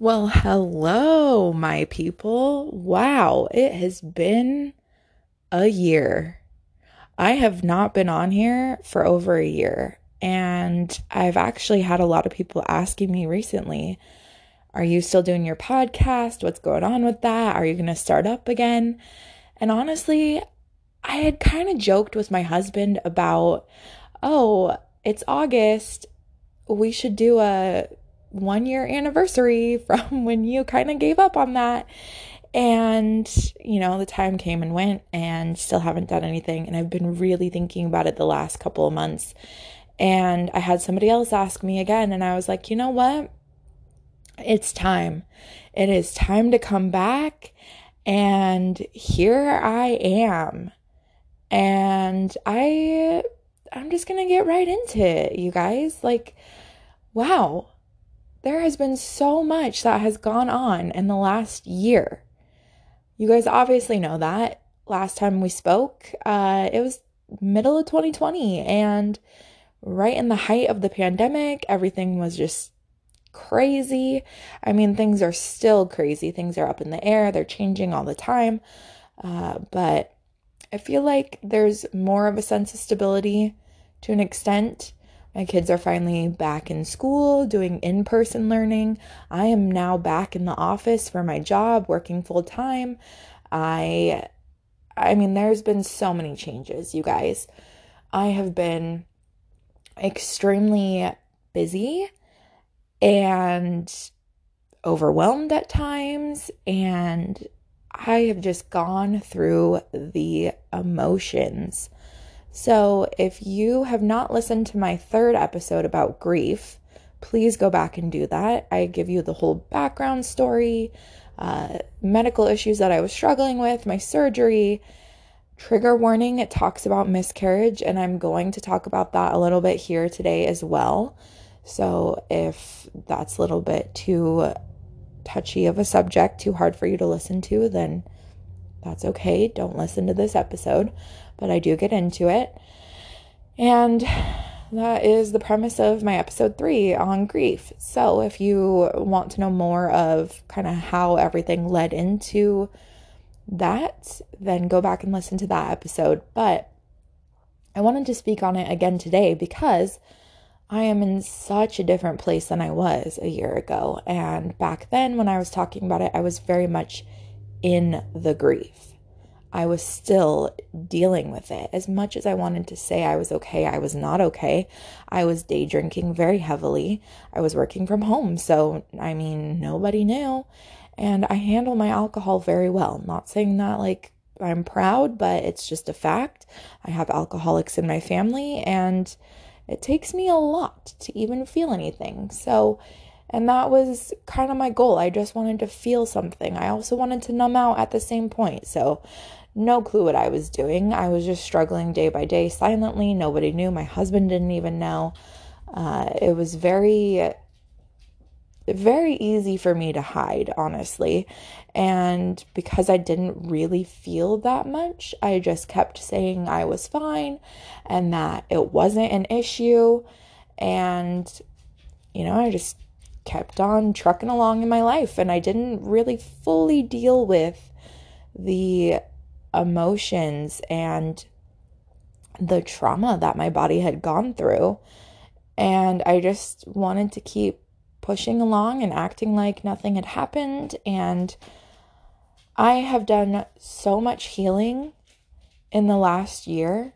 Well, hello, my people. Wow, it has been a year. I have not been on here for over a year, and I've actually had a lot of people asking me recently, Are you still doing your podcast? What's going on with that? Are you going to start up again? And honestly, I had kind of joked with my husband about, Oh, it's August. We should do a one year anniversary from when you kind of gave up on that. And, you know, the time came and went and still haven't done anything. And I've been really thinking about it the last couple of months. And I had somebody else ask me again, and I was like, you know what? It's time. It is time to come back. And here I am. And I I'm just going to get right into it, you guys. Like wow there has been so much that has gone on in the last year. You guys obviously know that. Last time we spoke, uh, it was middle of 2020, and right in the height of the pandemic, everything was just crazy. I mean, things are still crazy. Things are up in the air, they're changing all the time. Uh, but I feel like there's more of a sense of stability to an extent my kids are finally back in school doing in person learning. I am now back in the office for my job, working full time. I I mean there's been so many changes, you guys. I have been extremely busy and overwhelmed at times and I have just gone through the emotions so, if you have not listened to my third episode about grief, please go back and do that. I give you the whole background story, uh, medical issues that I was struggling with, my surgery. Trigger warning, it talks about miscarriage, and I'm going to talk about that a little bit here today as well. So, if that's a little bit too touchy of a subject, too hard for you to listen to, then that's okay. Don't listen to this episode but I do get into it. And that is the premise of my episode three on grief. So, if you want to know more of kind of how everything led into that, then go back and listen to that episode. But I wanted to speak on it again today because I am in such a different place than I was a year ago. And back then, when I was talking about it, I was very much in the grief. I was still dealing with it. As much as I wanted to say I was okay, I was not okay. I was day drinking very heavily. I was working from home, so I mean, nobody knew. And I handle my alcohol very well. Not saying that like I'm proud, but it's just a fact. I have alcoholics in my family, and it takes me a lot to even feel anything. So, and that was kind of my goal. I just wanted to feel something. I also wanted to numb out at the same point. So, no clue what I was doing. I was just struggling day by day silently. Nobody knew. My husband didn't even know. Uh, it was very, very easy for me to hide, honestly. And because I didn't really feel that much, I just kept saying I was fine and that it wasn't an issue. And, you know, I just kept on trucking along in my life and I didn't really fully deal with the emotions and the trauma that my body had gone through. And I just wanted to keep pushing along and acting like nothing had happened. And I have done so much healing in the last year.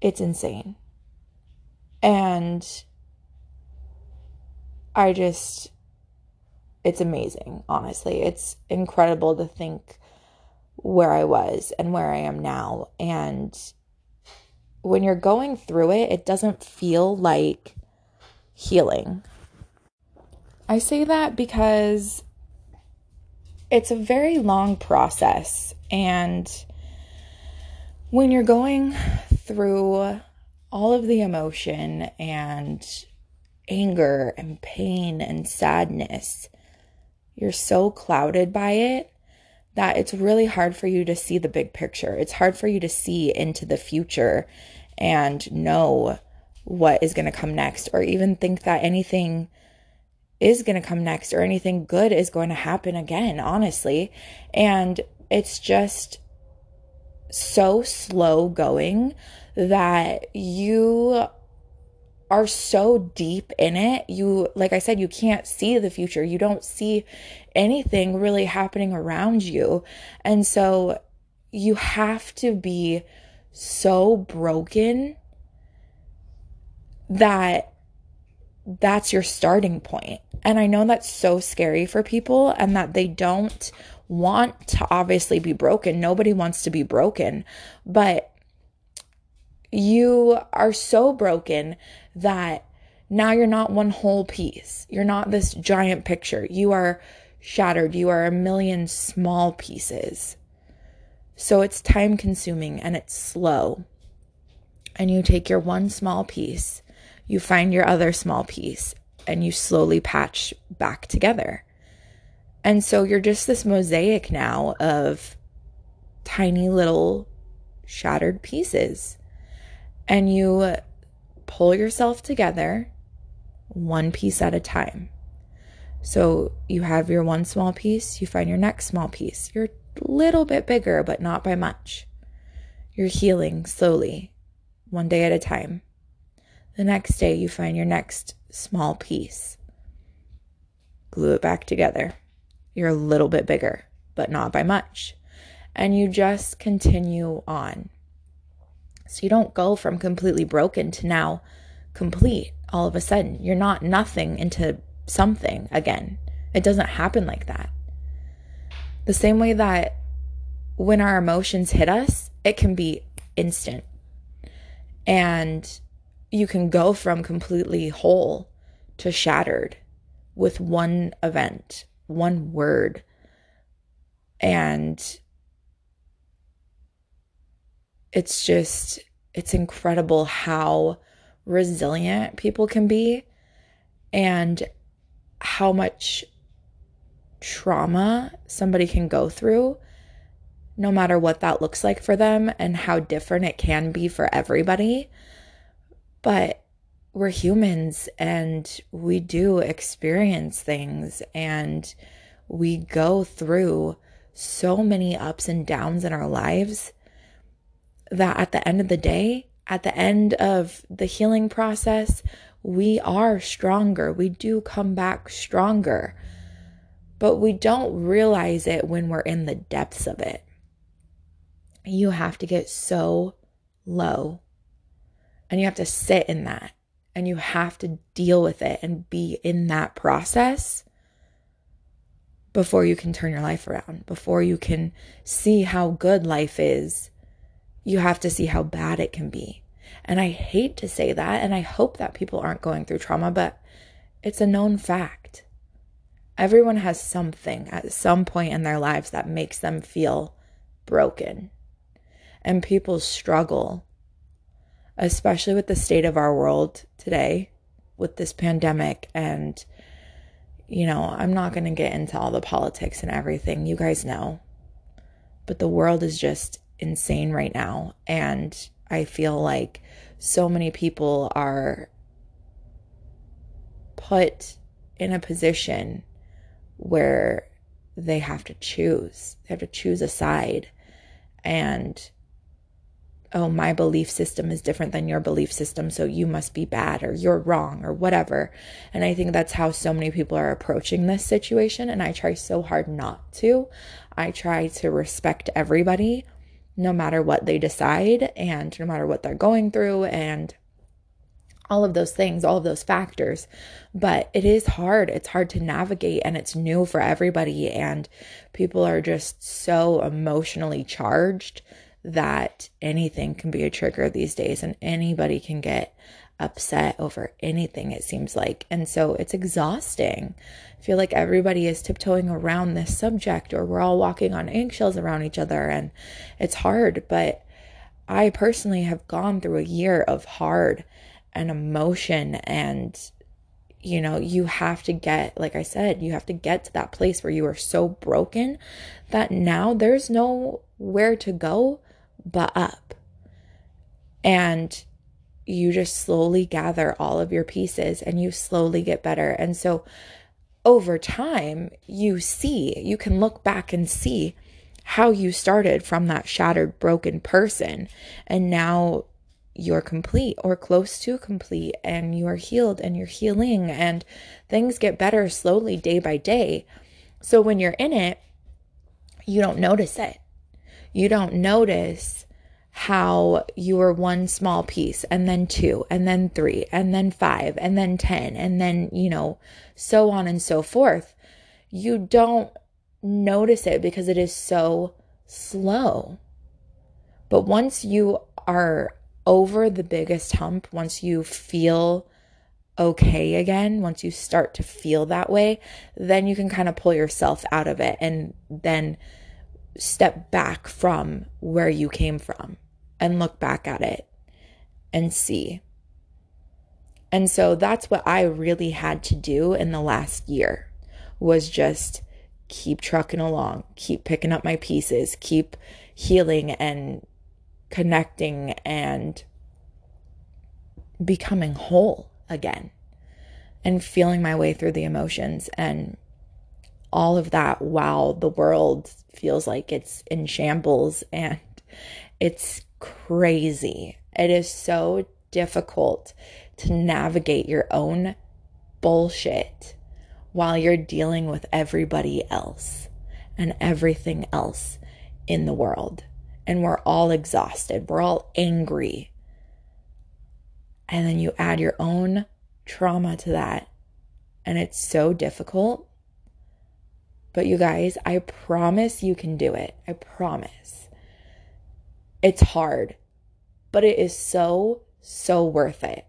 It's insane. And I just, it's amazing, honestly. It's incredible to think where I was and where I am now. And when you're going through it, it doesn't feel like healing. I say that because it's a very long process. And when you're going through all of the emotion and anger and pain and sadness, you're so clouded by it that it's really hard for you to see the big picture. It's hard for you to see into the future and know what is going to come next or even think that anything is going to come next or anything good is going to happen again, honestly. And it's just so slow going that you are so deep in it. You, like I said, you can't see the future. You don't see anything really happening around you. And so you have to be so broken that that's your starting point. And I know that's so scary for people and that they don't want to obviously be broken. Nobody wants to be broken, but you are so broken that now you're not one whole piece. You're not this giant picture. You are shattered. You are a million small pieces. So it's time consuming and it's slow. And you take your one small piece, you find your other small piece, and you slowly patch back together. And so you're just this mosaic now of tiny little shattered pieces. And you pull yourself together one piece at a time. So you have your one small piece, you find your next small piece. You're a little bit bigger, but not by much. You're healing slowly, one day at a time. The next day, you find your next small piece. Glue it back together. You're a little bit bigger, but not by much. And you just continue on. So you don't go from completely broken to now complete all of a sudden. You're not nothing into something again. It doesn't happen like that. The same way that when our emotions hit us, it can be instant. And you can go from completely whole to shattered with one event, one word. And it's just, it's incredible how resilient people can be and how much trauma somebody can go through, no matter what that looks like for them, and how different it can be for everybody. But we're humans and we do experience things and we go through so many ups and downs in our lives that at the end of the day, at the end of the healing process, we are stronger. We do come back stronger, but we don't realize it when we're in the depths of it. You have to get so low and you have to sit in that and you have to deal with it and be in that process before you can turn your life around, before you can see how good life is you have to see how bad it can be. And I hate to say that, and I hope that people aren't going through trauma, but it's a known fact. Everyone has something at some point in their lives that makes them feel broken. And people struggle, especially with the state of our world today, with this pandemic. And, you know, I'm not going to get into all the politics and everything. You guys know. But the world is just insane right now. And I feel like so many people are put in a position where they have to choose. They have to choose a side. And, oh, my belief system is different than your belief system, so you must be bad or you're wrong or whatever. And I think that's how so many people are approaching this situation. And I try so hard not to. I try to respect everybody no matter what they decide and no matter what they're going through and all of those things, all of those factors. But it is hard. It's hard to navigate and it's new for everybody. And people are just so emotionally charged that anything can be a trigger these days and anybody can get upset over anything, it seems like. And so it's exhausting. I feel like everybody is tiptoeing around this subject, or we're all walking on eggshells around each other, and it's hard. But I personally have gone through a year of hard and emotion and you know, you have to get, like I said, you have to get to that place where you are so broken that now there's nowhere to go but up. And you just slowly gather all of your pieces and you slowly get better. And so over time, you see, you can look back and see how you started from that shattered, broken person. And now you're complete or close to complete and you are healed and you're healing and things get better slowly day by day. So when you're in it, you don't notice it. You don't notice how you were one small piece and then two and then three and then five and then 10 and then, you know, so on and so forth. You don't notice it because it is so slow. But once you are over the biggest hump, once you feel okay again, once you start to feel that way, then you can kind of pull yourself out of it and then step back from where you came from and look back at it and see. And so that's what I really had to do in the last year was just keep trucking along, keep picking up my pieces, keep healing and connecting and becoming whole again and feeling my way through the emotions and all of that while the world feels like it's in shambles and it's crazy. It is so difficult to navigate your own bullshit while you're dealing with everybody else and everything else in the world and we're all exhausted, we're all angry. And then you add your own trauma to that, and it's so difficult. But you guys, I promise you can do it. I promise. It's hard, but it is so, so worth it.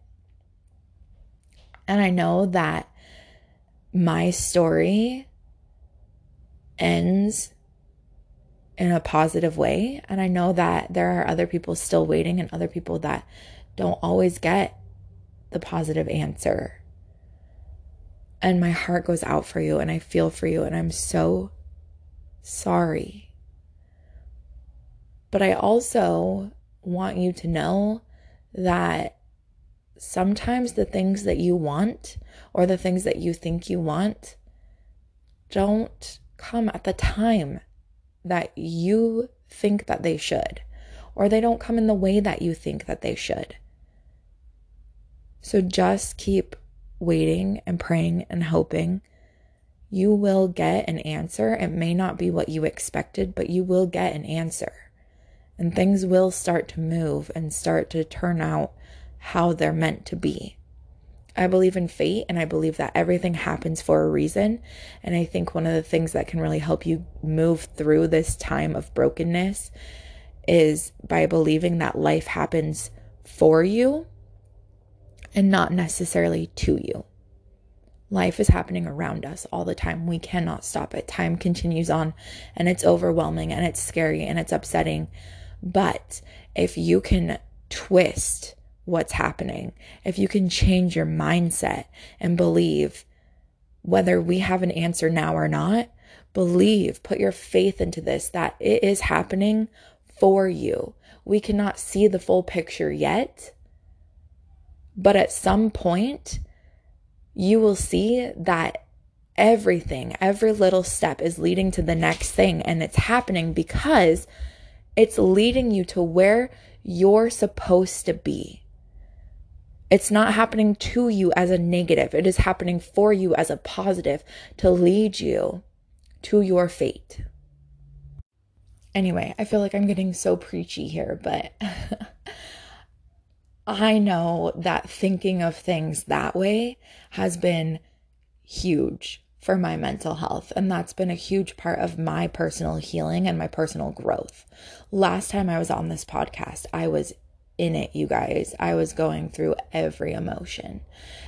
And I know that my story ends in a positive way. And I know that there are other people still waiting and other people that don't always get the positive answer. And my heart goes out for you and I feel for you and I'm so sorry. But I also want you to know that sometimes the things that you want or the things that you think you want don't come at the time that you think that they should, or they don't come in the way that you think that they should. So just keep waiting and praying and hoping. You will get an answer. It may not be what you expected, but you will get an answer. And things will start to move and start to turn out how they're meant to be. I believe in fate and I believe that everything happens for a reason. And I think one of the things that can really help you move through this time of brokenness is by believing that life happens for you and not necessarily to you. Life is happening around us all the time. We cannot stop it. Time continues on and it's overwhelming and it's scary and it's upsetting. But if you can twist what's happening, if you can change your mindset and believe whether we have an answer now or not, believe, put your faith into this that it is happening for you. We cannot see the full picture yet, but at some point, you will see that everything, every little step is leading to the next thing. And it's happening because it's leading you to where you're supposed to be. It's not happening to you as a negative. It is happening for you as a positive to lead you to your fate. Anyway, I feel like I'm getting so preachy here, but I know that thinking of things that way has been huge for my mental health. And that's been a huge part of my personal healing and my personal growth. Last time I was on this podcast, I was in it, you guys. I was going through every emotion.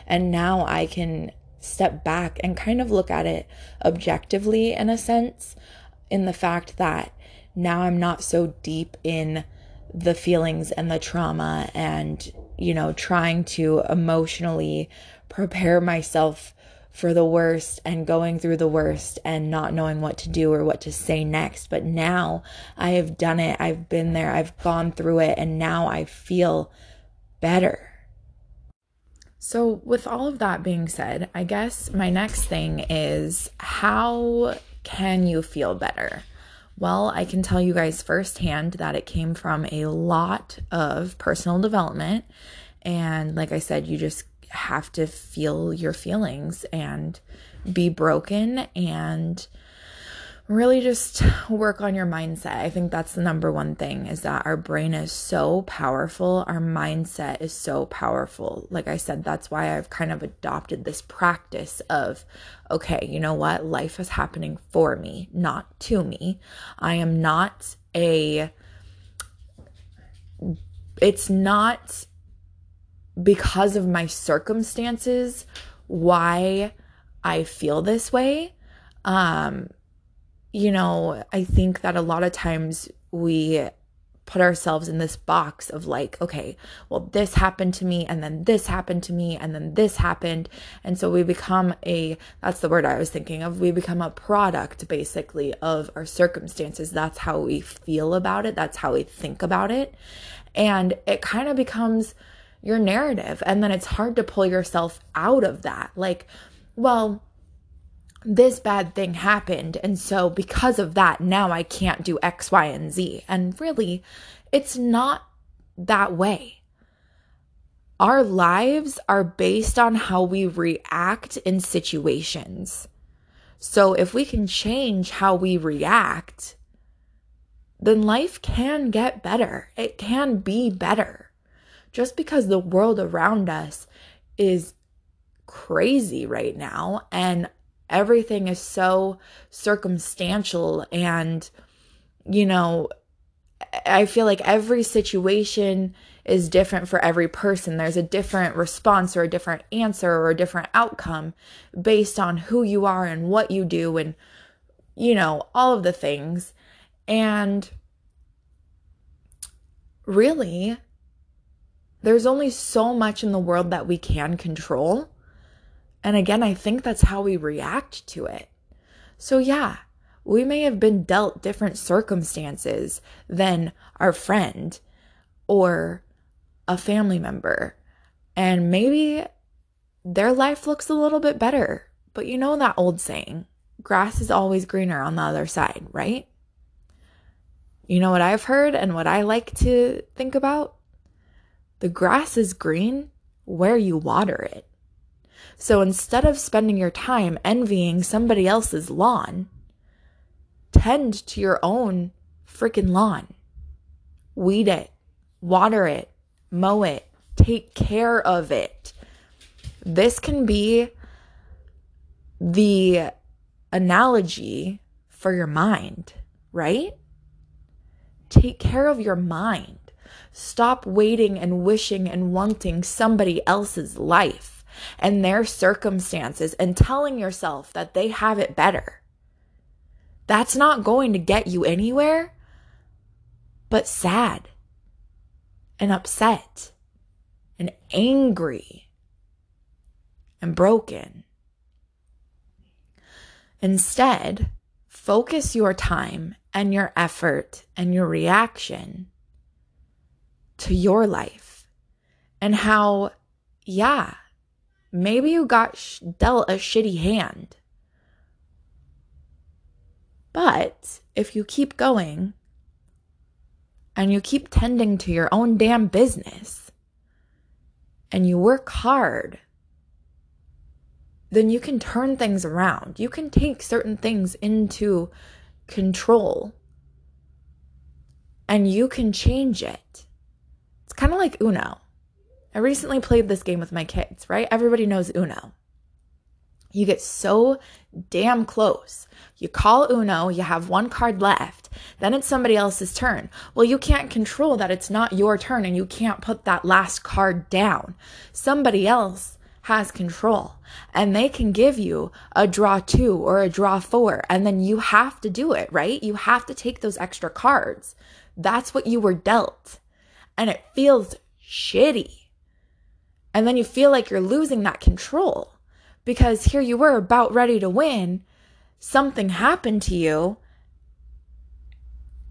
And now I can step back and kind of look at it objectively in a sense, in the fact that now I'm not so deep in the feelings and the trauma and, you know, trying to emotionally prepare myself for the worst and going through the worst and not knowing what to do or what to say next. But now I have done it. I've been there. I've gone through it. And now I feel better. So, with all of that being said, I guess my next thing is how can you feel better? Well, I can tell you guys firsthand that it came from a lot of personal development. And like I said, you just have to feel your feelings and be broken and really just work on your mindset. I think that's the number one thing is that our brain is so powerful. Our mindset is so powerful. Like I said, that's why I've kind of adopted this practice of, okay, you know what? Life is happening for me, not to me. I am not a, it's not because of my circumstances why I feel this way. Um, you know, I think that a lot of times we put ourselves in this box of like, okay, well, this happened to me, and then this happened to me, and then this happened. And so we become a that's the word I was thinking of. We become a product basically of our circumstances. That's how we feel about it, that's how we think about it. And it kind of becomes your narrative. And then it's hard to pull yourself out of that. Like, well, this bad thing happened. And so, because of that, now I can't do X, Y, and Z. And really, it's not that way. Our lives are based on how we react in situations. So, if we can change how we react, then life can get better. It can be better. Just because the world around us is crazy right now and everything is so circumstantial and you know i feel like every situation is different for every person. There's a different response or a different answer or a different outcome based on who you are and what you do and you know all of the things. And really there's only so much in the world that we can control and again, I think that's how we react to it. So, yeah, we may have been dealt different circumstances than our friend or a family member. And maybe their life looks a little bit better. But you know that old saying grass is always greener on the other side, right? You know what I've heard and what I like to think about? The grass is green where you water it. So instead of spending your time envying somebody else's lawn, tend to your own freaking lawn. Weed it, water it, mow it, take care of it. This can be the analogy for your mind, right? Take care of your mind. Stop waiting and wishing and wanting somebody else's life and their circumstances and telling yourself that they have it better. That's not going to get you anywhere but sad and upset and angry and broken. Instead, focus your time and your effort and your reaction to your life and how, yeah, Maybe you got sh- dealt a shitty hand. But if you keep going and you keep tending to your own damn business and you work hard, then you can turn things around. You can take certain things into control and you can change it. Kind of like Uno. I recently played this game with my kids, right? Everybody knows Uno. You get so damn close. You call Uno, you have one card left, then it's somebody else's turn. Well, you can't control that it's not your turn and you can't put that last card down. Somebody else has control and they can give you a draw two or a draw four, and then you have to do it, right? You have to take those extra cards. That's what you were dealt. And it feels shitty and then you feel like you're losing that control because here you were about ready to win. Something happened to you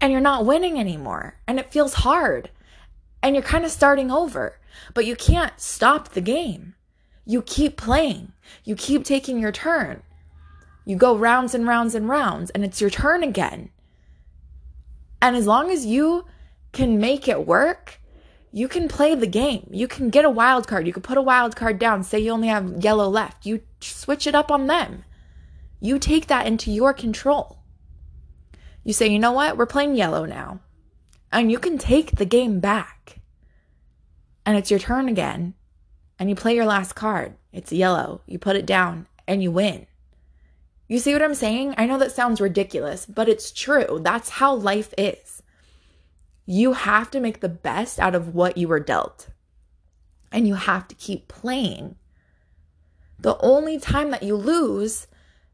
and you're not winning anymore. And it feels hard. And you're kind of starting over, but you can't stop the game. you keep playing, you keep taking your turn. You go rounds and rounds and rounds, and it's your turn again. And as long as you can make it work, you can play the game. You can get a wild card. You can put a wild card down. Say you only have yellow left. You switch it up on them. You take that into your control. You say, you know what? We're playing yellow now. And you can take the game back. And it's your turn again. And you play your last card. It's yellow. You put it down and you win. You see what I'm saying? I know that sounds ridiculous, but it's true. That's how life is. You have to make the best out of what you were dealt. And you have to keep playing. The only time that you lose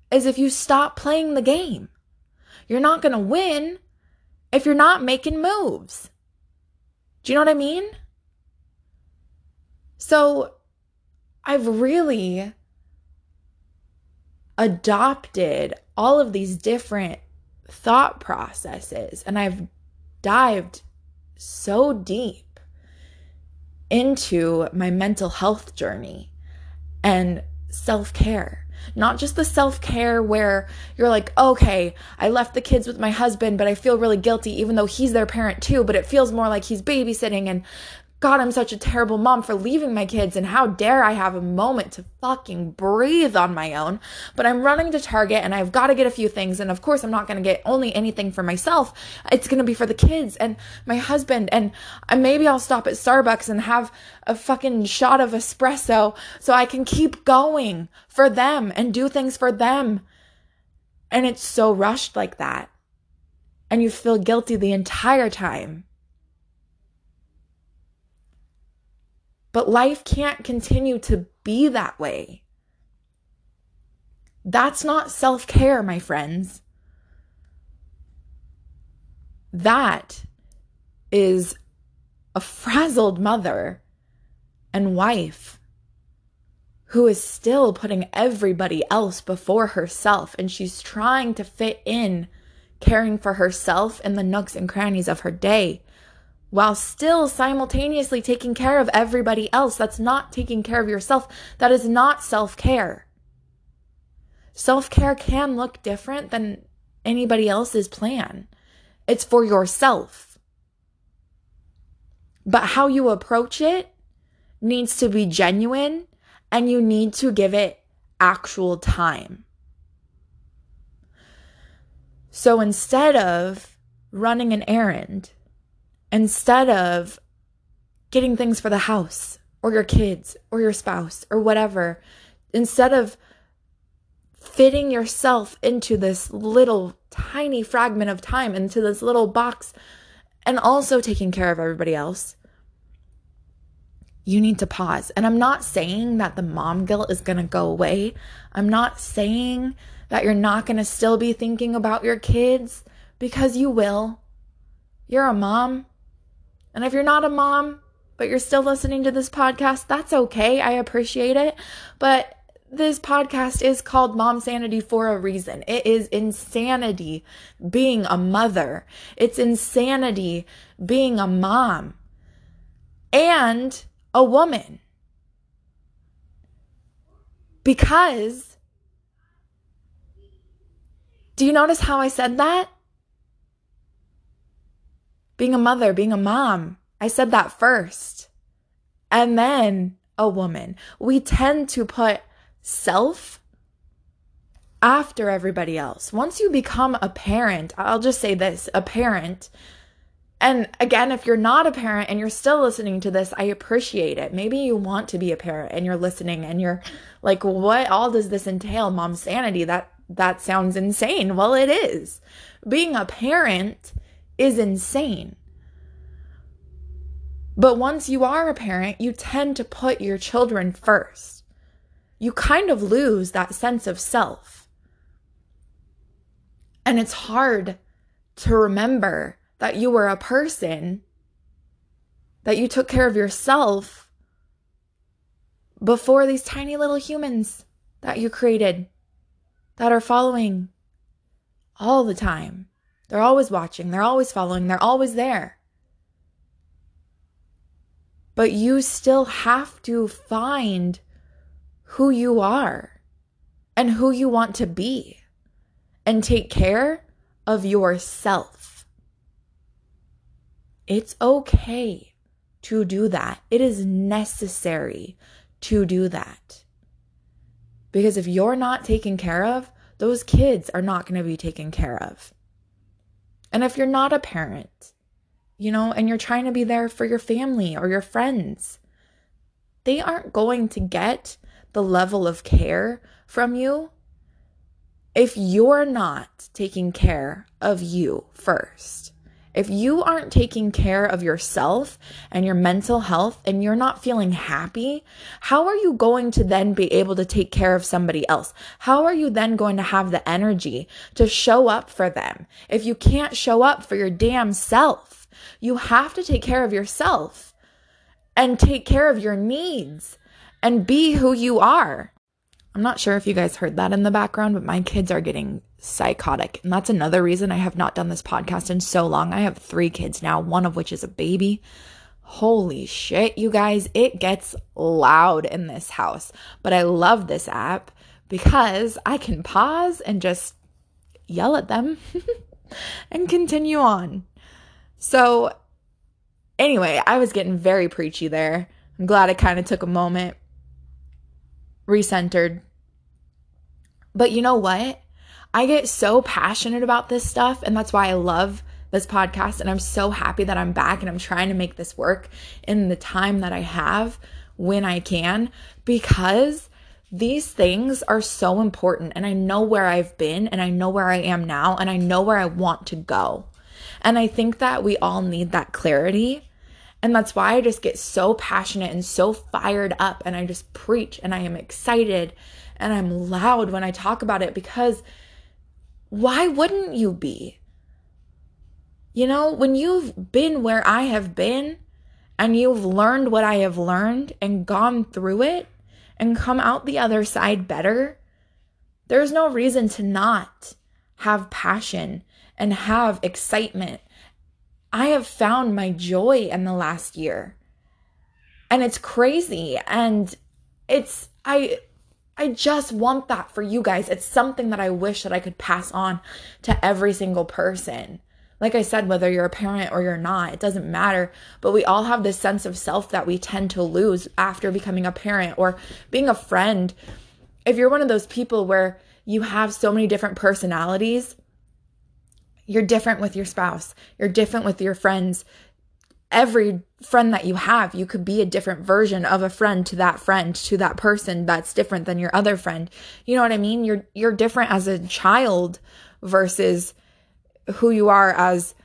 is if you stop playing the game. You're not going to win if you're not making moves. Do you know what I mean? So I've really adopted all of these different thought processes and I've dived so deep into my mental health journey and self care. Not just the self care where you're like, okay, I left the kids with my husband, but I feel really guilty, even though he's their parent too. But it feels more like he's babysitting and God, I'm such a terrible mom for leaving my kids, and how dare I have a moment to fucking breathe on my own. But I'm running to Target and I've got to get a few things. And of course, I'm not going to get only anything for myself. It's going to be for the kids and my husband. And maybe I'll stop at Starbucks and have a fucking shot of espresso so I can keep going for them and do things for them. And it's so rushed like that. And you feel guilty the entire time. But life can't continue to be that way. That's not self care, my friends. That is a frazzled mother and wife who is still putting everybody else before herself and she's trying to fit in caring for herself in the nooks and crannies of her day while still simultaneously taking care of everybody else. That's not taking care of yourself. That is not self care. Self care can look different than anybody else's plan, it's for yourself. But how you approach it needs to be genuine and you need to give it actual time. So instead of running an errand, instead of getting things for the house or your kids or your spouse or whatever, instead of fitting yourself into this little tiny fragment of time, into this little box, and also taking care of everybody else, you need to pause. And I'm not saying that the mom guilt is going to go away. I'm not saying that you're not going to still be thinking about your kids because you will. You're a mom. And if you're not a mom, but you're still listening to this podcast, that's okay. I appreciate it. But this podcast is called Mom Sanity for a reason. It is insanity being a mother, it's insanity being a mom and a woman. Because, do you notice how I said that? Being a mother, being a mom. I said that first. And then a woman. We tend to put self after everybody else. Once you become a parent, I'll just say this a parent. And again, if you're not a parent and you're still listening to this, I appreciate it. Maybe you want to be a parent and you're listening and you're like, what all does this entail? Mom sanity. That that sounds insane. Well, it is. Being a parent is insane. But once you are a parent, you tend to put your children first. You kind of lose that sense of self. And it's hard to remember that you were a person, that you took care of yourself before these tiny little humans that you created that are following all the time. They're always watching, they're always following, they're always there. But you still have to find who you are and who you want to be and take care of yourself. It's okay to do that. It is necessary to do that. Because if you're not taken care of, those kids are not going to be taken care of. And if you're not a parent, you know, and you're trying to be there for your family or your friends, they aren't going to get the level of care from you if you're not taking care of you first. If you aren't taking care of yourself and your mental health and you're not feeling happy, how are you going to then be able to take care of somebody else? How are you then going to have the energy to show up for them if you can't show up for your damn self? You have to take care of yourself and take care of your needs and be who you are. I'm not sure if you guys heard that in the background, but my kids are getting psychotic. And that's another reason I have not done this podcast in so long. I have three kids now, one of which is a baby. Holy shit, you guys, it gets loud in this house. But I love this app because I can pause and just yell at them and continue on. So, anyway, I was getting very preachy there. I'm glad I kind of took a moment, recentered. But you know what? I get so passionate about this stuff, and that's why I love this podcast. And I'm so happy that I'm back and I'm trying to make this work in the time that I have when I can because these things are so important. And I know where I've been, and I know where I am now, and I know where I want to go. And I think that we all need that clarity. And that's why I just get so passionate and so fired up, and I just preach and I am excited and I'm loud when I talk about it because why wouldn't you be? You know, when you've been where I have been and you've learned what I have learned and gone through it and come out the other side better, there's no reason to not have passion and have excitement. I have found my joy in the last year. And it's crazy and it's I I just want that for you guys. It's something that I wish that I could pass on to every single person. Like I said, whether you're a parent or you're not, it doesn't matter. But we all have this sense of self that we tend to lose after becoming a parent or being a friend. If you're one of those people where you have so many different personalities, you're different with your spouse, you're different with your friends, every friend that you have, you could be a different version of a friend to that friend, to that person that's different than your other friend. You know what I mean? You're you're different as a child versus who you are as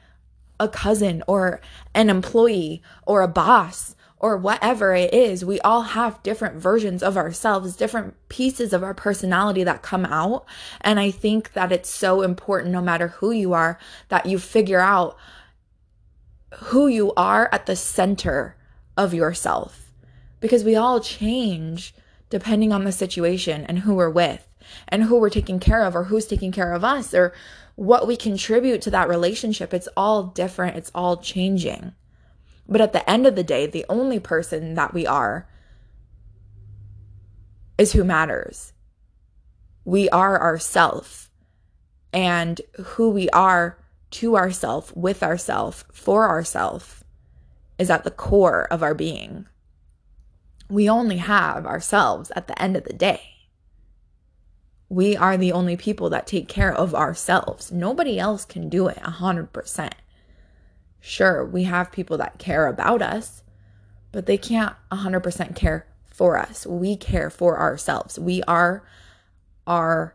a cousin or an employee or a boss or whatever it is. We all have different versions of ourselves, different pieces of our personality that come out. And I think that it's so important, no matter who you are, that you figure out who you are at the center of yourself because we all change depending on the situation and who we're with and who we're taking care of or who's taking care of us or what we contribute to that relationship. It's all different, it's all changing. But at the end of the day, the only person that we are is who matters. We are ourself. And who we are to ourself, with ourself, for ourself is at the core of our being. We only have ourselves at the end of the day. We are the only people that take care of ourselves. Nobody else can do it 100%. Sure, we have people that care about us, but they can't 100% care for us. We care for ourselves. We are our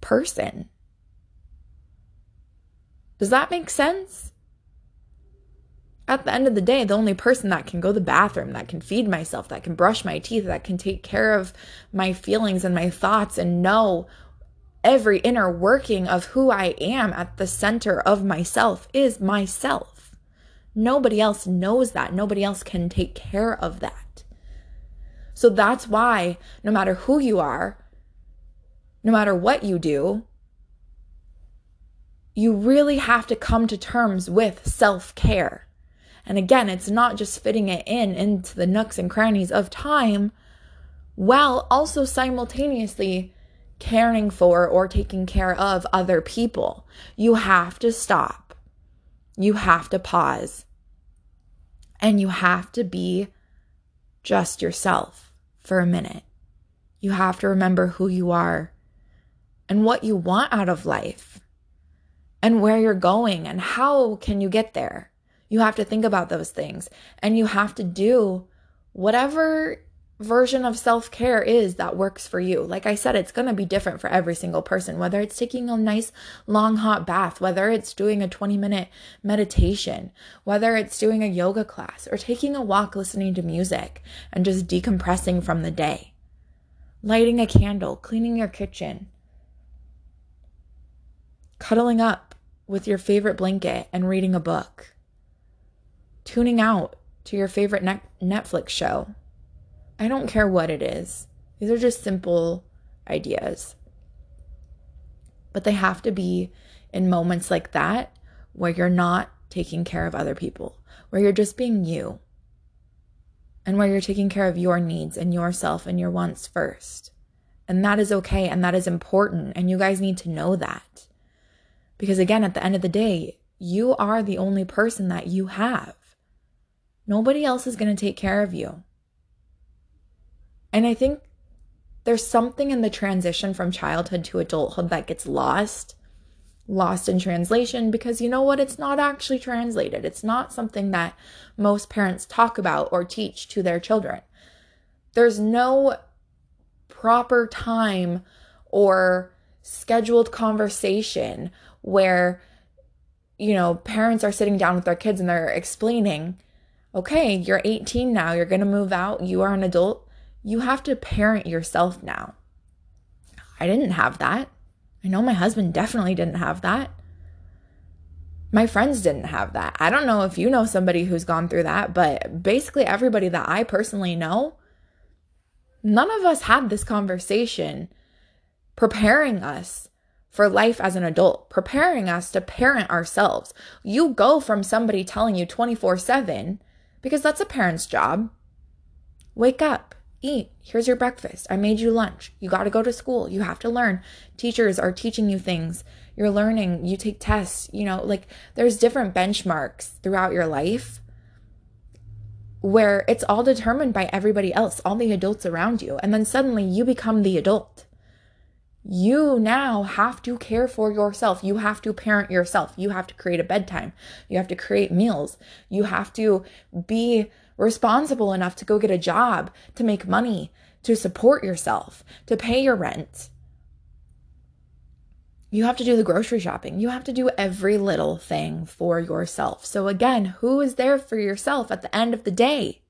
person. Does that make sense? At the end of the day, the only person that can go to the bathroom, that can feed myself, that can brush my teeth, that can take care of my feelings and my thoughts and know every inner working of who I am at the center of myself is myself. Nobody else knows that. Nobody else can take care of that. So that's why no matter who you are, no matter what you do, you really have to come to terms with self care. And again, it's not just fitting it in into the nooks and crannies of time while also simultaneously caring for or taking care of other people. You have to stop. You have to pause. And you have to be just yourself for a minute. You have to remember who you are and what you want out of life and where you're going and how can you get there. You have to think about those things and you have to do whatever version of self care is that works for you. Like I said, it's going to be different for every single person, whether it's taking a nice long hot bath, whether it's doing a 20 minute meditation, whether it's doing a yoga class, or taking a walk listening to music and just decompressing from the day, lighting a candle, cleaning your kitchen, cuddling up with your favorite blanket and reading a book, tuning out to your favorite Netflix show I don't care what it is. These are just simple ideas. But they have to be in moments like that where you're not taking care of other people, where you're just being you, and where you're taking care of your needs and yourself and your wants first. And that is okay and that is important. And you guys need to know that. Because again, at the end of the day, you are the only person that you have. Nobody else is going to take care of you. And I think there's something in the transition from childhood to adulthood that gets lost, lost in translation, because you know what? It's not actually translated. It's not something that most parents talk about or teach to their children. There's no proper time or scheduled conversation where you know parents are sitting down with their kids and they're explaining okay you're 18 now you're going to move out you are an adult you have to parent yourself now. I didn't have that. I know my husband definitely didn't have that. My friends didn't have that. I don't know if you know somebody who's gone through that, but basically everybody that I personally know, none of us had this conversation preparing us for life as an adult, preparing us to parent ourselves. You go from somebody telling you 24 7 because that's a parent's job. Wake up, Eat. Here's your breakfast. I made you lunch. You got to go to school. You have to learn. Teachers are teaching you things. You're learning. You take tests. You know, like there's different benchmarks throughout your life where it's all determined by everybody else, all the adults around you. And then suddenly you become the adult. You now have to care for yourself. You have to parent yourself. You have to create a bedtime. You have to create meals. You have to be responsible enough to go get a job, to make money, to support yourself, to pay your rent. You have to do the grocery shopping. You have to do every little thing for yourself. So, again, who is there for yourself at the end of the day?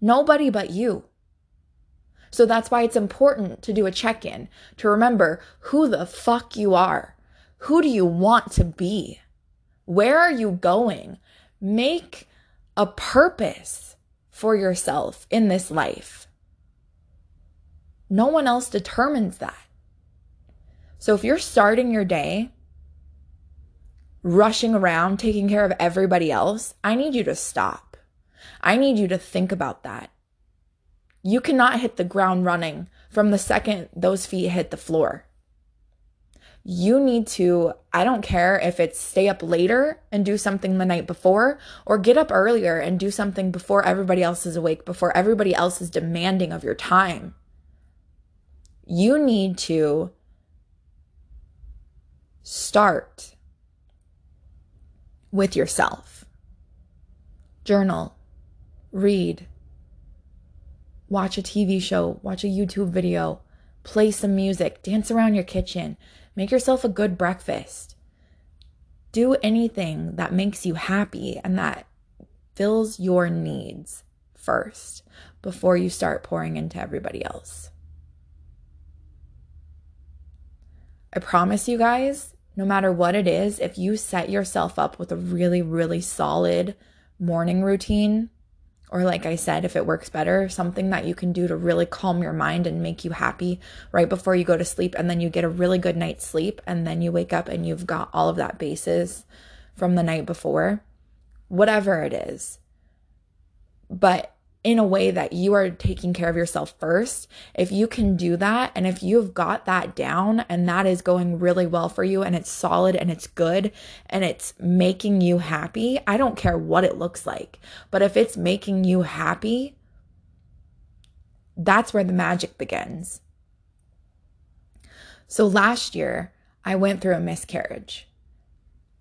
Nobody but you. So, that's why it's important to do a check in, to remember who the fuck you are. Who do you want to be? Where are you going? Make a purpose for yourself in this life. No one else determines that. So if you're starting your day rushing around, taking care of everybody else, I need you to stop. I need you to think about that. You cannot hit the ground running from the second those feet hit the floor you need to, I don't care if it's stay up later and do something the night before or get up earlier and do something before everybody else is awake, before everybody else is demanding of your time. You need to start with yourself. Journal, read, watch a TV show, watch a YouTube video, play some music, dance around your kitchen, Make yourself a good breakfast. Do anything that makes you happy and that fills your needs first before you start pouring into everybody else. I promise you guys, no matter what it is, if you set yourself up with a really, really solid morning routine, or, like I said, if it works better, something that you can do to really calm your mind and make you happy right before you go to sleep. And then you get a really good night's sleep. And then you wake up and you've got all of that basis from the night before. whatever it is. But in a way that you are taking care of yourself first. If you can do that, and if you've got that down and that is going really well for you and it's solid and it's good and it's making you happy, I don't care what it looks like. But if it's making you happy, that's where the magic begins. So last year, I went through a miscarriage.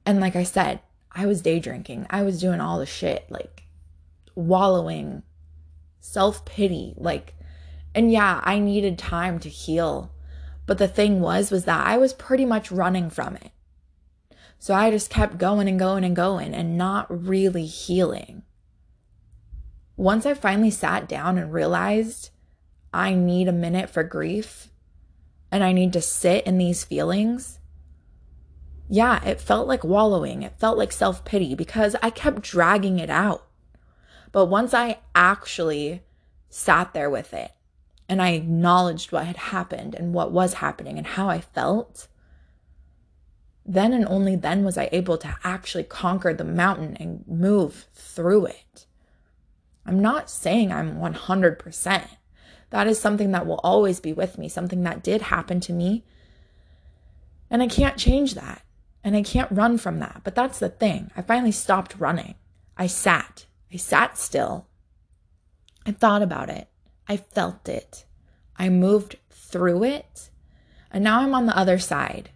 And like I said, I was day drinking. I was doing all the shit, like wallowing self pity. Like, and yeah, I needed time to heal. But the thing was, was that I was pretty much running from it. So I just kept going and going and going and not really healing. Once I finally sat down and realized I need a minute for grief and I need to sit in these feelings, yeah, it felt like wallowing. It felt like self pity because I kept dragging it out. But once I actually sat there with it and I acknowledged what had happened and what was happening and how I felt, then and only then was I able to actually conquer the mountain and move through it. I'm not saying I'm 100%. That is something that will always be with me, something that did happen to me. And I can't change that. And I can't run from that. But that's the thing. I finally stopped running. I sat I sat still. I thought about it. I felt it. I moved through it. And now I'm on the other side.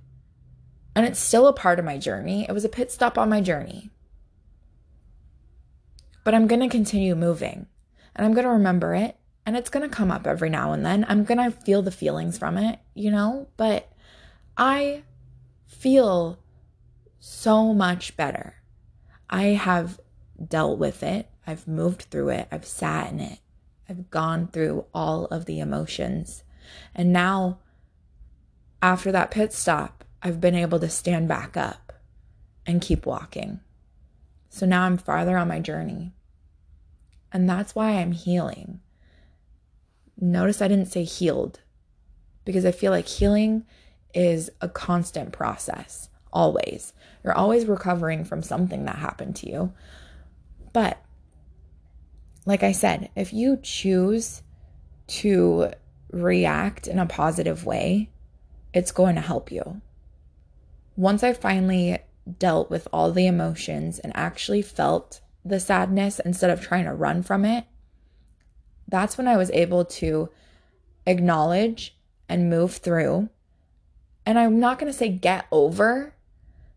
And it's still a part of my journey. It was a pit stop on my journey. But I'm going to continue moving and I'm going to remember it. And it's going to come up every now and then. I'm going to feel the feelings from it, you know? But I feel so much better. I have dealt with it. I've moved through it. I've sat in it. I've gone through all of the emotions. And now, after that pit stop, I've been able to stand back up and keep walking. So now I'm farther on my journey. And that's why I'm healing. Notice I didn't say healed because I feel like healing is a constant process, always. You're always recovering from something that happened to you. But like I said, if you choose to react in a positive way, it's going to help you. Once I finally dealt with all the emotions and actually felt the sadness instead of trying to run from it, that's when I was able to acknowledge and move through. And I'm not going to say get over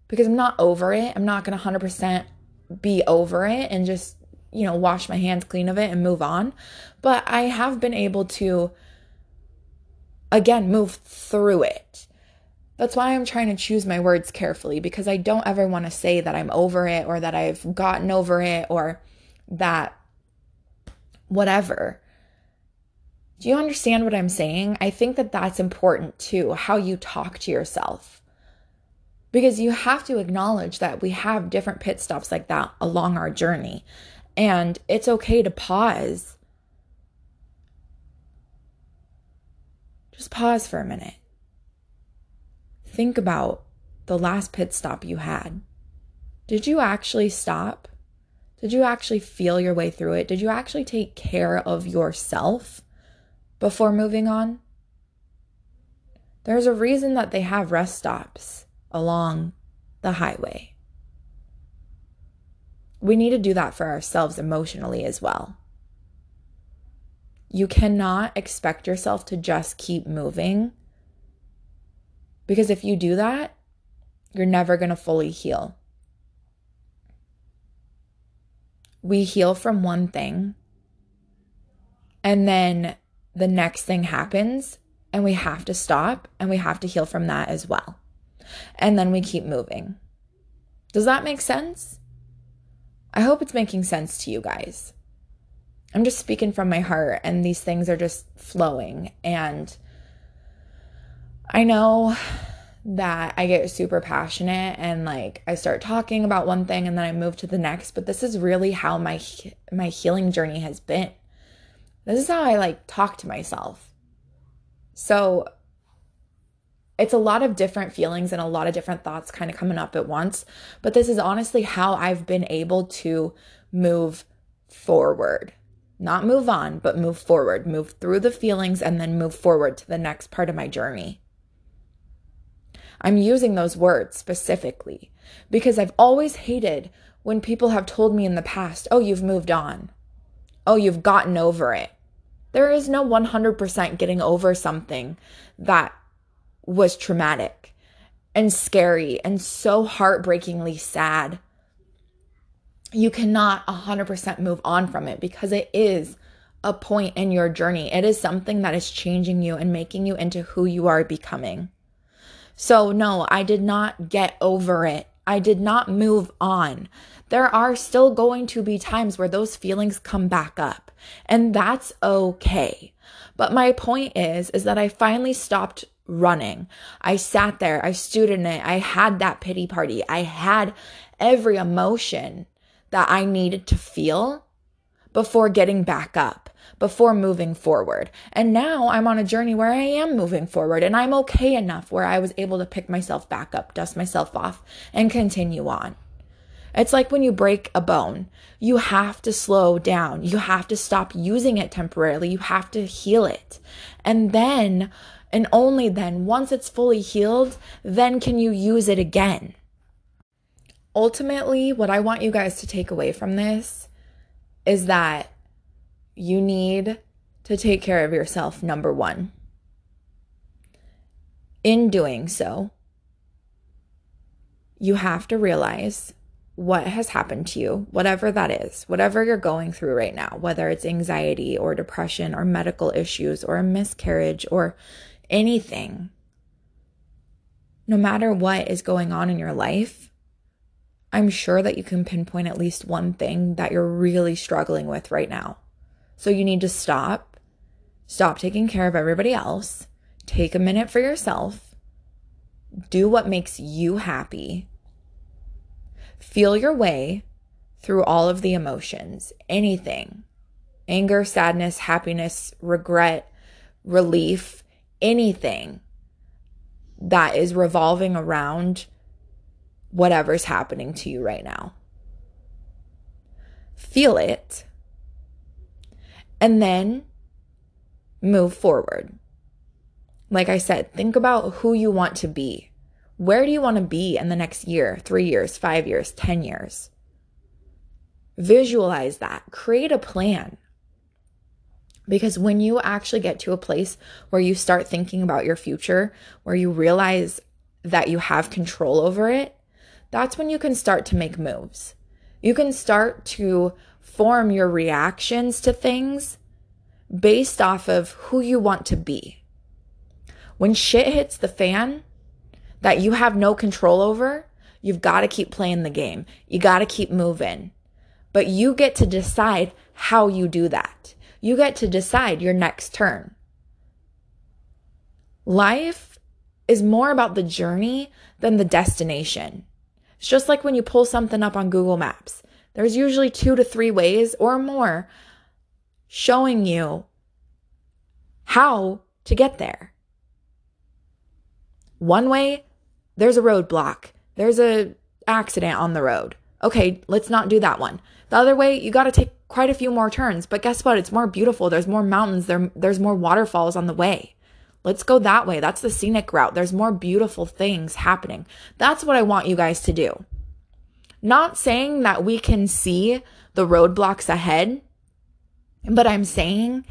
because I'm not over it. I'm not going to 100% be over it and just, you know, wash my hands clean of it and move on. But I have been able to, again, move through it. That's why I'm trying to choose my words carefully because I don't ever want to say that I'm over it or that I've gotten over it or that whatever. Do you understand what I'm saying? I think that that's important too, how you talk to yourself because you have to acknowledge that we have different pit stops like that along our journey. And it's okay to pause. Just pause for a minute. Think about the last pit stop you had. Did you actually stop? Did you actually feel your way through it? Did you actually take care of yourself before moving on? There's a reason that they have rest stops along the highway. We need to do that for ourselves emotionally as well. You cannot expect yourself to just keep moving because if you do that, you're never going to fully heal. We heal from one thing, and then the next thing happens, and we have to stop and we have to heal from that as well and then we keep moving. Does that make sense? I hope it's making sense to you guys. I'm just speaking from my heart, and these things are just flowing. And I know that I get super passionate and like I start talking about one thing and then I move to the next, but this is really how my my healing journey has been. This is how I like talk to myself. So it's a lot of different feelings and a lot of different thoughts kind of coming up at once. But this is honestly how I've been able to move forward. Not move on, but move forward, move through the feelings and then move forward to the next part of my journey. I'm using those words specifically because I've always hated when people have told me in the past, oh, you've moved on. Oh, you've gotten over it. There is no 100% getting over something that was traumatic and scary and so heartbreakingly sad. You cannot 100% move on from it because it is a point in your journey. It is something that is changing you and making you into who you are becoming. So, no, I did not get over it. I did not move on. There are still going to be times where those feelings come back up, and that's okay. But my point is is that I finally stopped running. I sat there, I stood in it, I had that pity party. I had every emotion that I needed to feel before getting back up, before moving forward. And now I'm on a journey where I am moving forward and I'm okay enough where I was able to pick myself back up, dust myself off, and continue on. It's like when you break a bone, you have to slow down. You have to stop using it temporarily. You have to heal it. And then and only then, once it's fully healed, then can you use it again. Ultimately, what I want you guys to take away from this is that you need to take care of yourself, number one. In doing so, you have to realize what has happened to you, whatever that is, whatever you're going through right now, whether it's anxiety or depression or medical issues or a miscarriage or anything, no matter what is going on in your life, I'm sure that you can pinpoint at least one thing that you're really struggling with right now. So you need to stop, stop taking care of everybody else, take a minute for yourself, do what makes you happy, feel your way through all of the emotions, anything. Anger, sadness, happiness, regret, relief, anything that is revolving around whatever's happening to you right now. Feel it and then move forward. Like I said, think about who you want to be. Where do you want to be in the next year, three years, five years, 10 years? Visualize that. Create a plan. Because when you actually get to a place where you start thinking about your future, where you realize that you have control over it, that's when you can start to make moves. You can start to form your reactions to things based off of who you want to be. When shit hits the fan that you have no control over, you've got to keep playing the game. You got to keep moving. But you get to decide how you do that. You get to decide your next turn. Life is more about the journey than the destination. It's just like when you pull something up on Google Maps. There's usually two to three ways or more showing you how to get there. One way, there's a roadblock. There's a accident on the road. Okay, let's not do that one. The other way, you got to take quite a few more turns. But guess what? It's more beautiful. There's more mountains. There, there's more waterfalls on the way. Let's go that way. That's the scenic route. There's more beautiful things happening. That's what I want you guys to do. Not saying that we can see the roadblocks ahead, but I'm saying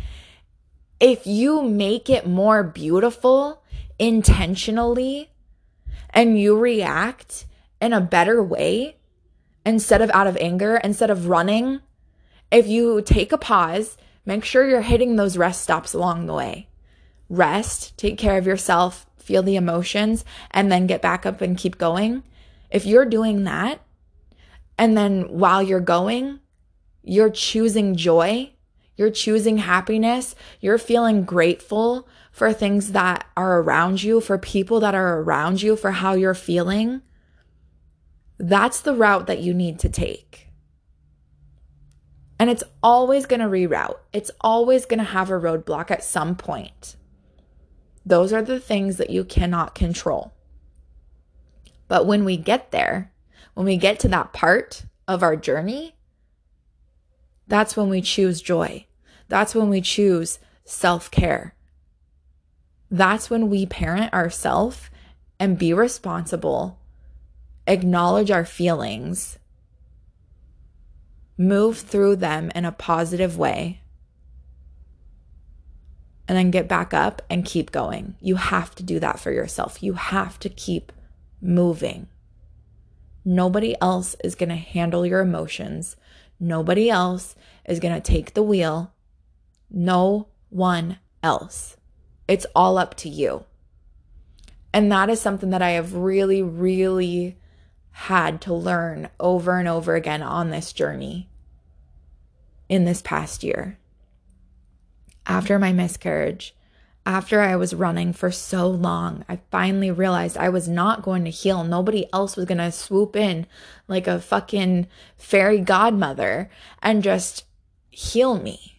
if you make it more beautiful intentionally and you react in a better way instead of out of anger, instead of running if you take a pause, make sure you're hitting those rest stops along the way. Rest, take care of yourself, feel the emotions, and then get back up and keep going. If you're doing that, and then while you're going, you're choosing joy, you're choosing happiness, you're feeling grateful for things that are around you, for people that are around you, for how you're feeling. That's the route that you need to take. And it's always going to reroute. It's always going to have a roadblock at some point. Those are the things that you cannot control. But when we get there, when we get to that part of our journey, that's when we choose joy. That's when we choose self care. That's when we parent ourselves and be responsible, acknowledge our feelings, move through them in a positive way, and then get back up and keep going. You have to do that for yourself. You have to keep moving. Nobody else is going to handle your emotions. Nobody else is going to take the wheel. No one else. It's all up to you. And that is something that I have really, really had to learn over and over again on this journey in this past year after my miscarriage, after I was running for so long, I finally realized I was not going to heal. Nobody else was going to swoop in like a fucking fairy godmother and just heal me.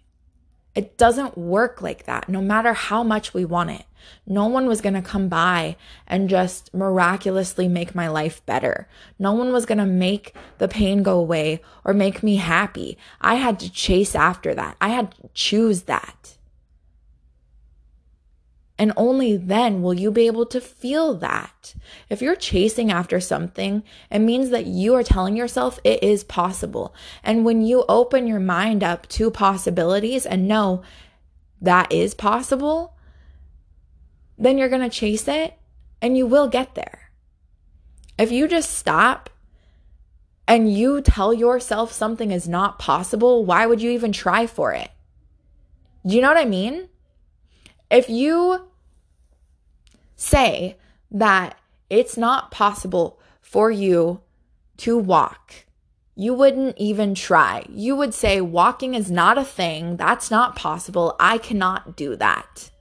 It doesn't work like that, no matter how much we want it. No one was going to come by and just miraculously make my life better. No one was going to make the pain go away or make me happy. I had to chase after that. I had to choose that. And only then will you be able to feel that. If you're chasing after something, it means that you are telling yourself it is possible. And when you open your mind up to possibilities and know that is possible, then you're going to chase it and you will get there. If you just stop and you tell yourself something is not possible, why would you even try for it? Do you know what I mean? If you say that it's not possible for you to walk, you wouldn't even try. You would say, walking is not a thing. That's not possible. I cannot do that.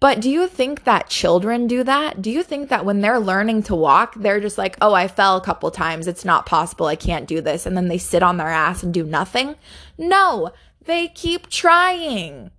But do you think that children do that? Do you think that when they're learning to walk, they're just like, oh, I fell a couple times. It's not possible. I can't do this. And then they sit on their ass and do nothing? No, they keep trying.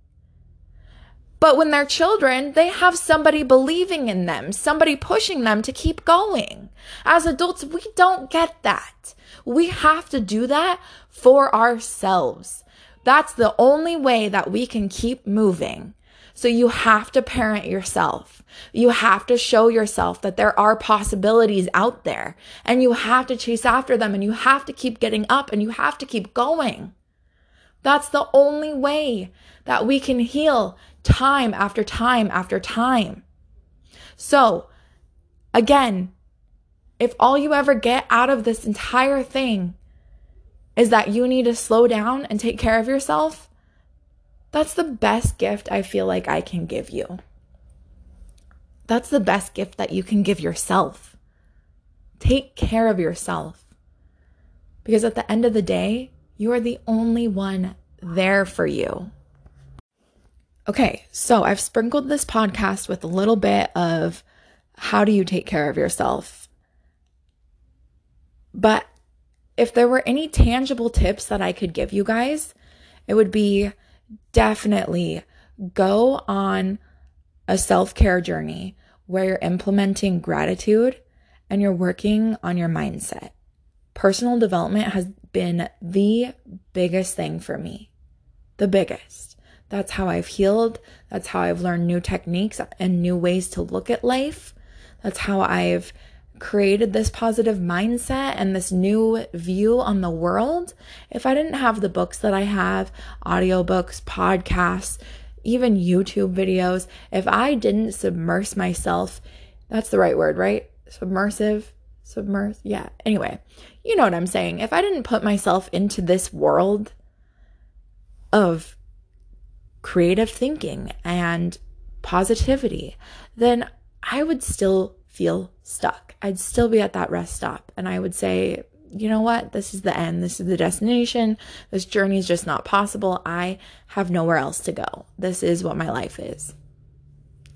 But when they're children, they have somebody believing in them, somebody pushing them to keep going. As adults, we don't get that. We have to do that for ourselves. That's the only way that we can keep moving. So you have to parent yourself. You have to show yourself that there are possibilities out there and you have to chase after them and you have to keep getting up and you have to keep going. That's the only way that we can heal time after time after time. So, again, if all you ever get out of this entire thing is that you need to slow down and take care of yourself, that's the best gift I feel like I can give you. That's the best gift that you can give yourself. Take care of yourself. Because at the end of the day, you are the only one there for you. Okay, so I've sprinkled this podcast with a little bit of how do you take care of yourself. But if there were any tangible tips that I could give you guys, it would be definitely go on a self care journey where you're implementing gratitude and you're working on your mindset. Personal development has been the biggest thing for me. The biggest. That's how I've healed. That's how I've learned new techniques and new ways to look at life. That's how I've created this positive mindset and this new view on the world, if I didn't have the books that I have, audiobooks, podcasts, even YouTube videos, if I didn't submerge myself, that's the right word, right? Submersive, submerse. Yeah. Anyway, you know what I'm saying. If I didn't put myself into this world of creative thinking and positivity, then I would still feel stuck. I'd still be at that rest stop and I would say, you know what? This is the end. This is the destination. This journey is just not possible. I have nowhere else to go. This is what my life is.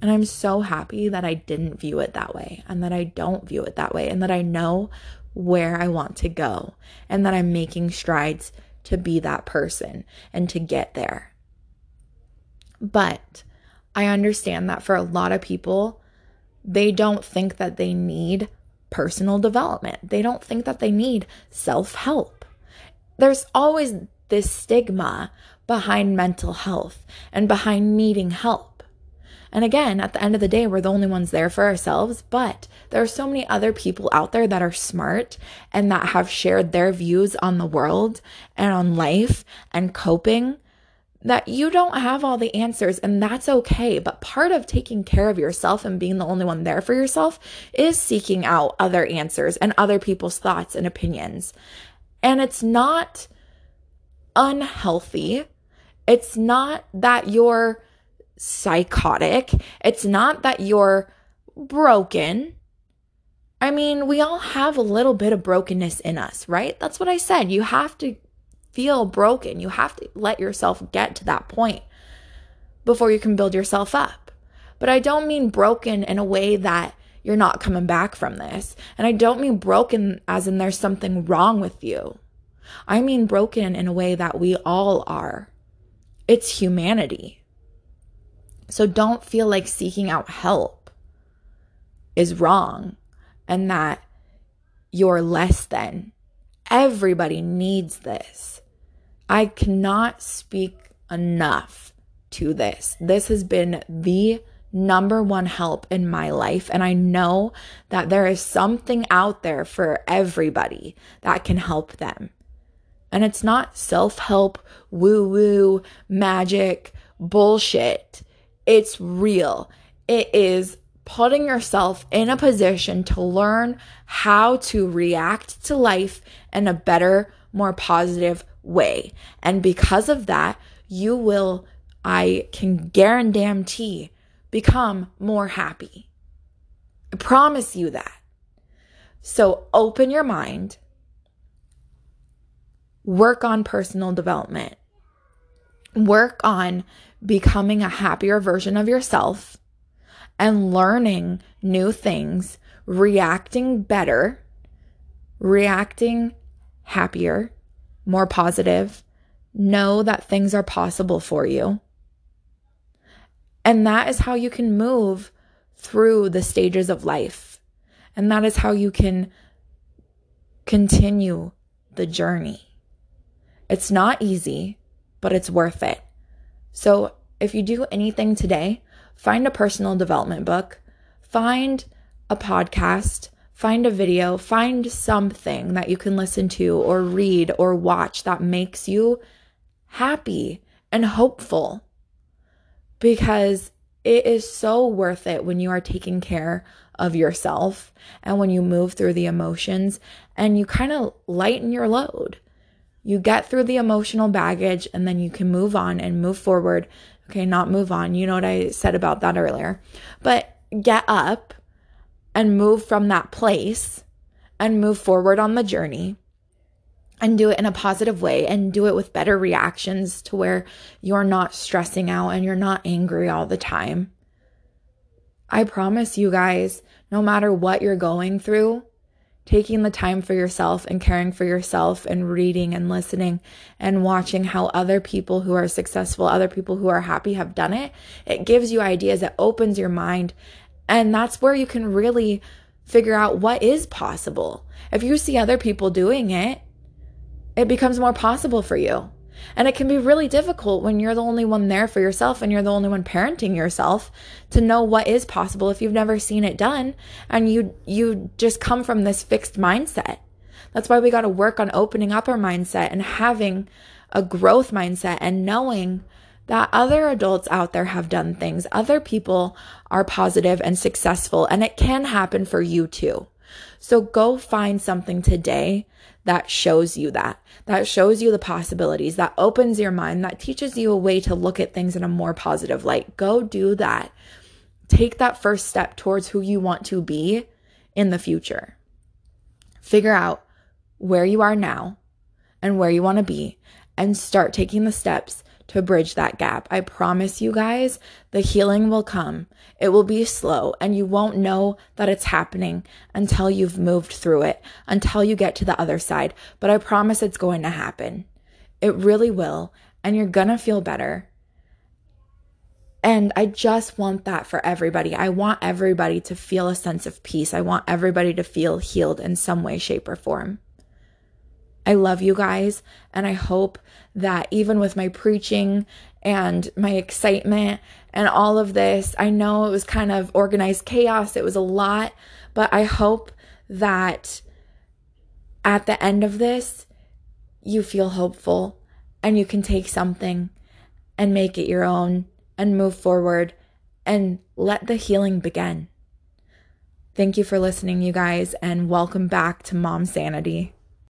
And I'm so happy that I didn't view it that way and that I don't view it that way and that I know where I want to go and that I'm making strides to be that person and to get there. But I understand that for a lot of people, they don't think that they need personal development. They don't think that they need self help. There's always this stigma behind mental health and behind needing help. And again, at the end of the day, we're the only ones there for ourselves, but there are so many other people out there that are smart and that have shared their views on the world and on life and coping that you don't have all the answers and that's okay. But part of taking care of yourself and being the only one there for yourself is seeking out other answers and other people's thoughts and opinions. And it's not unhealthy. It's not that you're psychotic. It's not that you're broken. I mean, we all have a little bit of brokenness in us, right? That's what I said. You have to feel broken. You have to let yourself get to that point before you can build yourself up. But I don't mean broken in a way that you're not coming back from this. And I don't mean broken as in there's something wrong with you. I mean broken in a way that we all are. It's humanity. So don't feel like seeking out help is wrong and that you're less than. Everybody needs this. I cannot speak enough to this. This has been the number one help in my life. And I know that there is something out there for everybody that can help them. And it's not self help, woo woo, magic, bullshit. It's real. It is putting yourself in a position to learn how to react to life in a better, more positive way. And because of that, you will, I can guarantee, become more happy. I promise you that. So open your mind, work on personal development, work on becoming a happier version of yourself and learning new things, reacting better, reacting happier, more positive. Know that things are possible for you. And that is how you can move through the stages of life. And that is how you can continue the journey. It's not easy, but it's worth it. So if you do anything today, find a personal development book, find a podcast, find a video, find something that you can listen to or read or watch that makes you happy and hopeful because it is so worth it when you are taking care of yourself and when you move through the emotions and you kind of lighten your load. You get through the emotional baggage and then you can move on and move forward. Okay, not move on. You know what I said about that earlier. But get up and move from that place and move forward on the journey and do it in a positive way and do it with better reactions to where you're not stressing out and you're not angry all the time. I promise you guys, no matter what you're going through, taking the time for yourself and caring for yourself and reading and listening and watching how other people who are successful, other people who are happy have done it, it gives you ideas, it opens your mind, and that's where you can really figure out what is possible. If you see other people doing it, it becomes more possible for you. And it can be really difficult when you're the only one there for yourself and you're the only one parenting yourself to know what is possible if you've never seen it done and you you just come from this fixed mindset. That's why we got to work on opening up our mindset and having a growth mindset and knowing that other adults out there have done things. Other people are positive and successful, and it can happen for you too. So go find something today that shows you that, that shows you the possibilities, that opens your mind, that teaches you a way to look at things in a more positive light. Go do that. Take that first step towards who you want to be in the future. Figure out where you are now and where you want to be and start taking the steps to bridge that gap. I promise you guys, the healing will come. It will be slow and you won't know that it's happening until you've moved through it, until you get to the other side. But I promise it's going to happen. It really will. And you're to feel better. And I just want that for everybody. I want everybody to feel a sense of peace. I want everybody to feel healed in some way, shape, or form. I love you guys. And I hope that even with my preaching and my excitement and all of this, I know it was kind of organized chaos. It was a lot, but I hope that at the end of this, you feel hopeful and you can take something and make it your own and move forward and let the healing begin. Thank you for listening, you guys, and welcome back to Momsanity.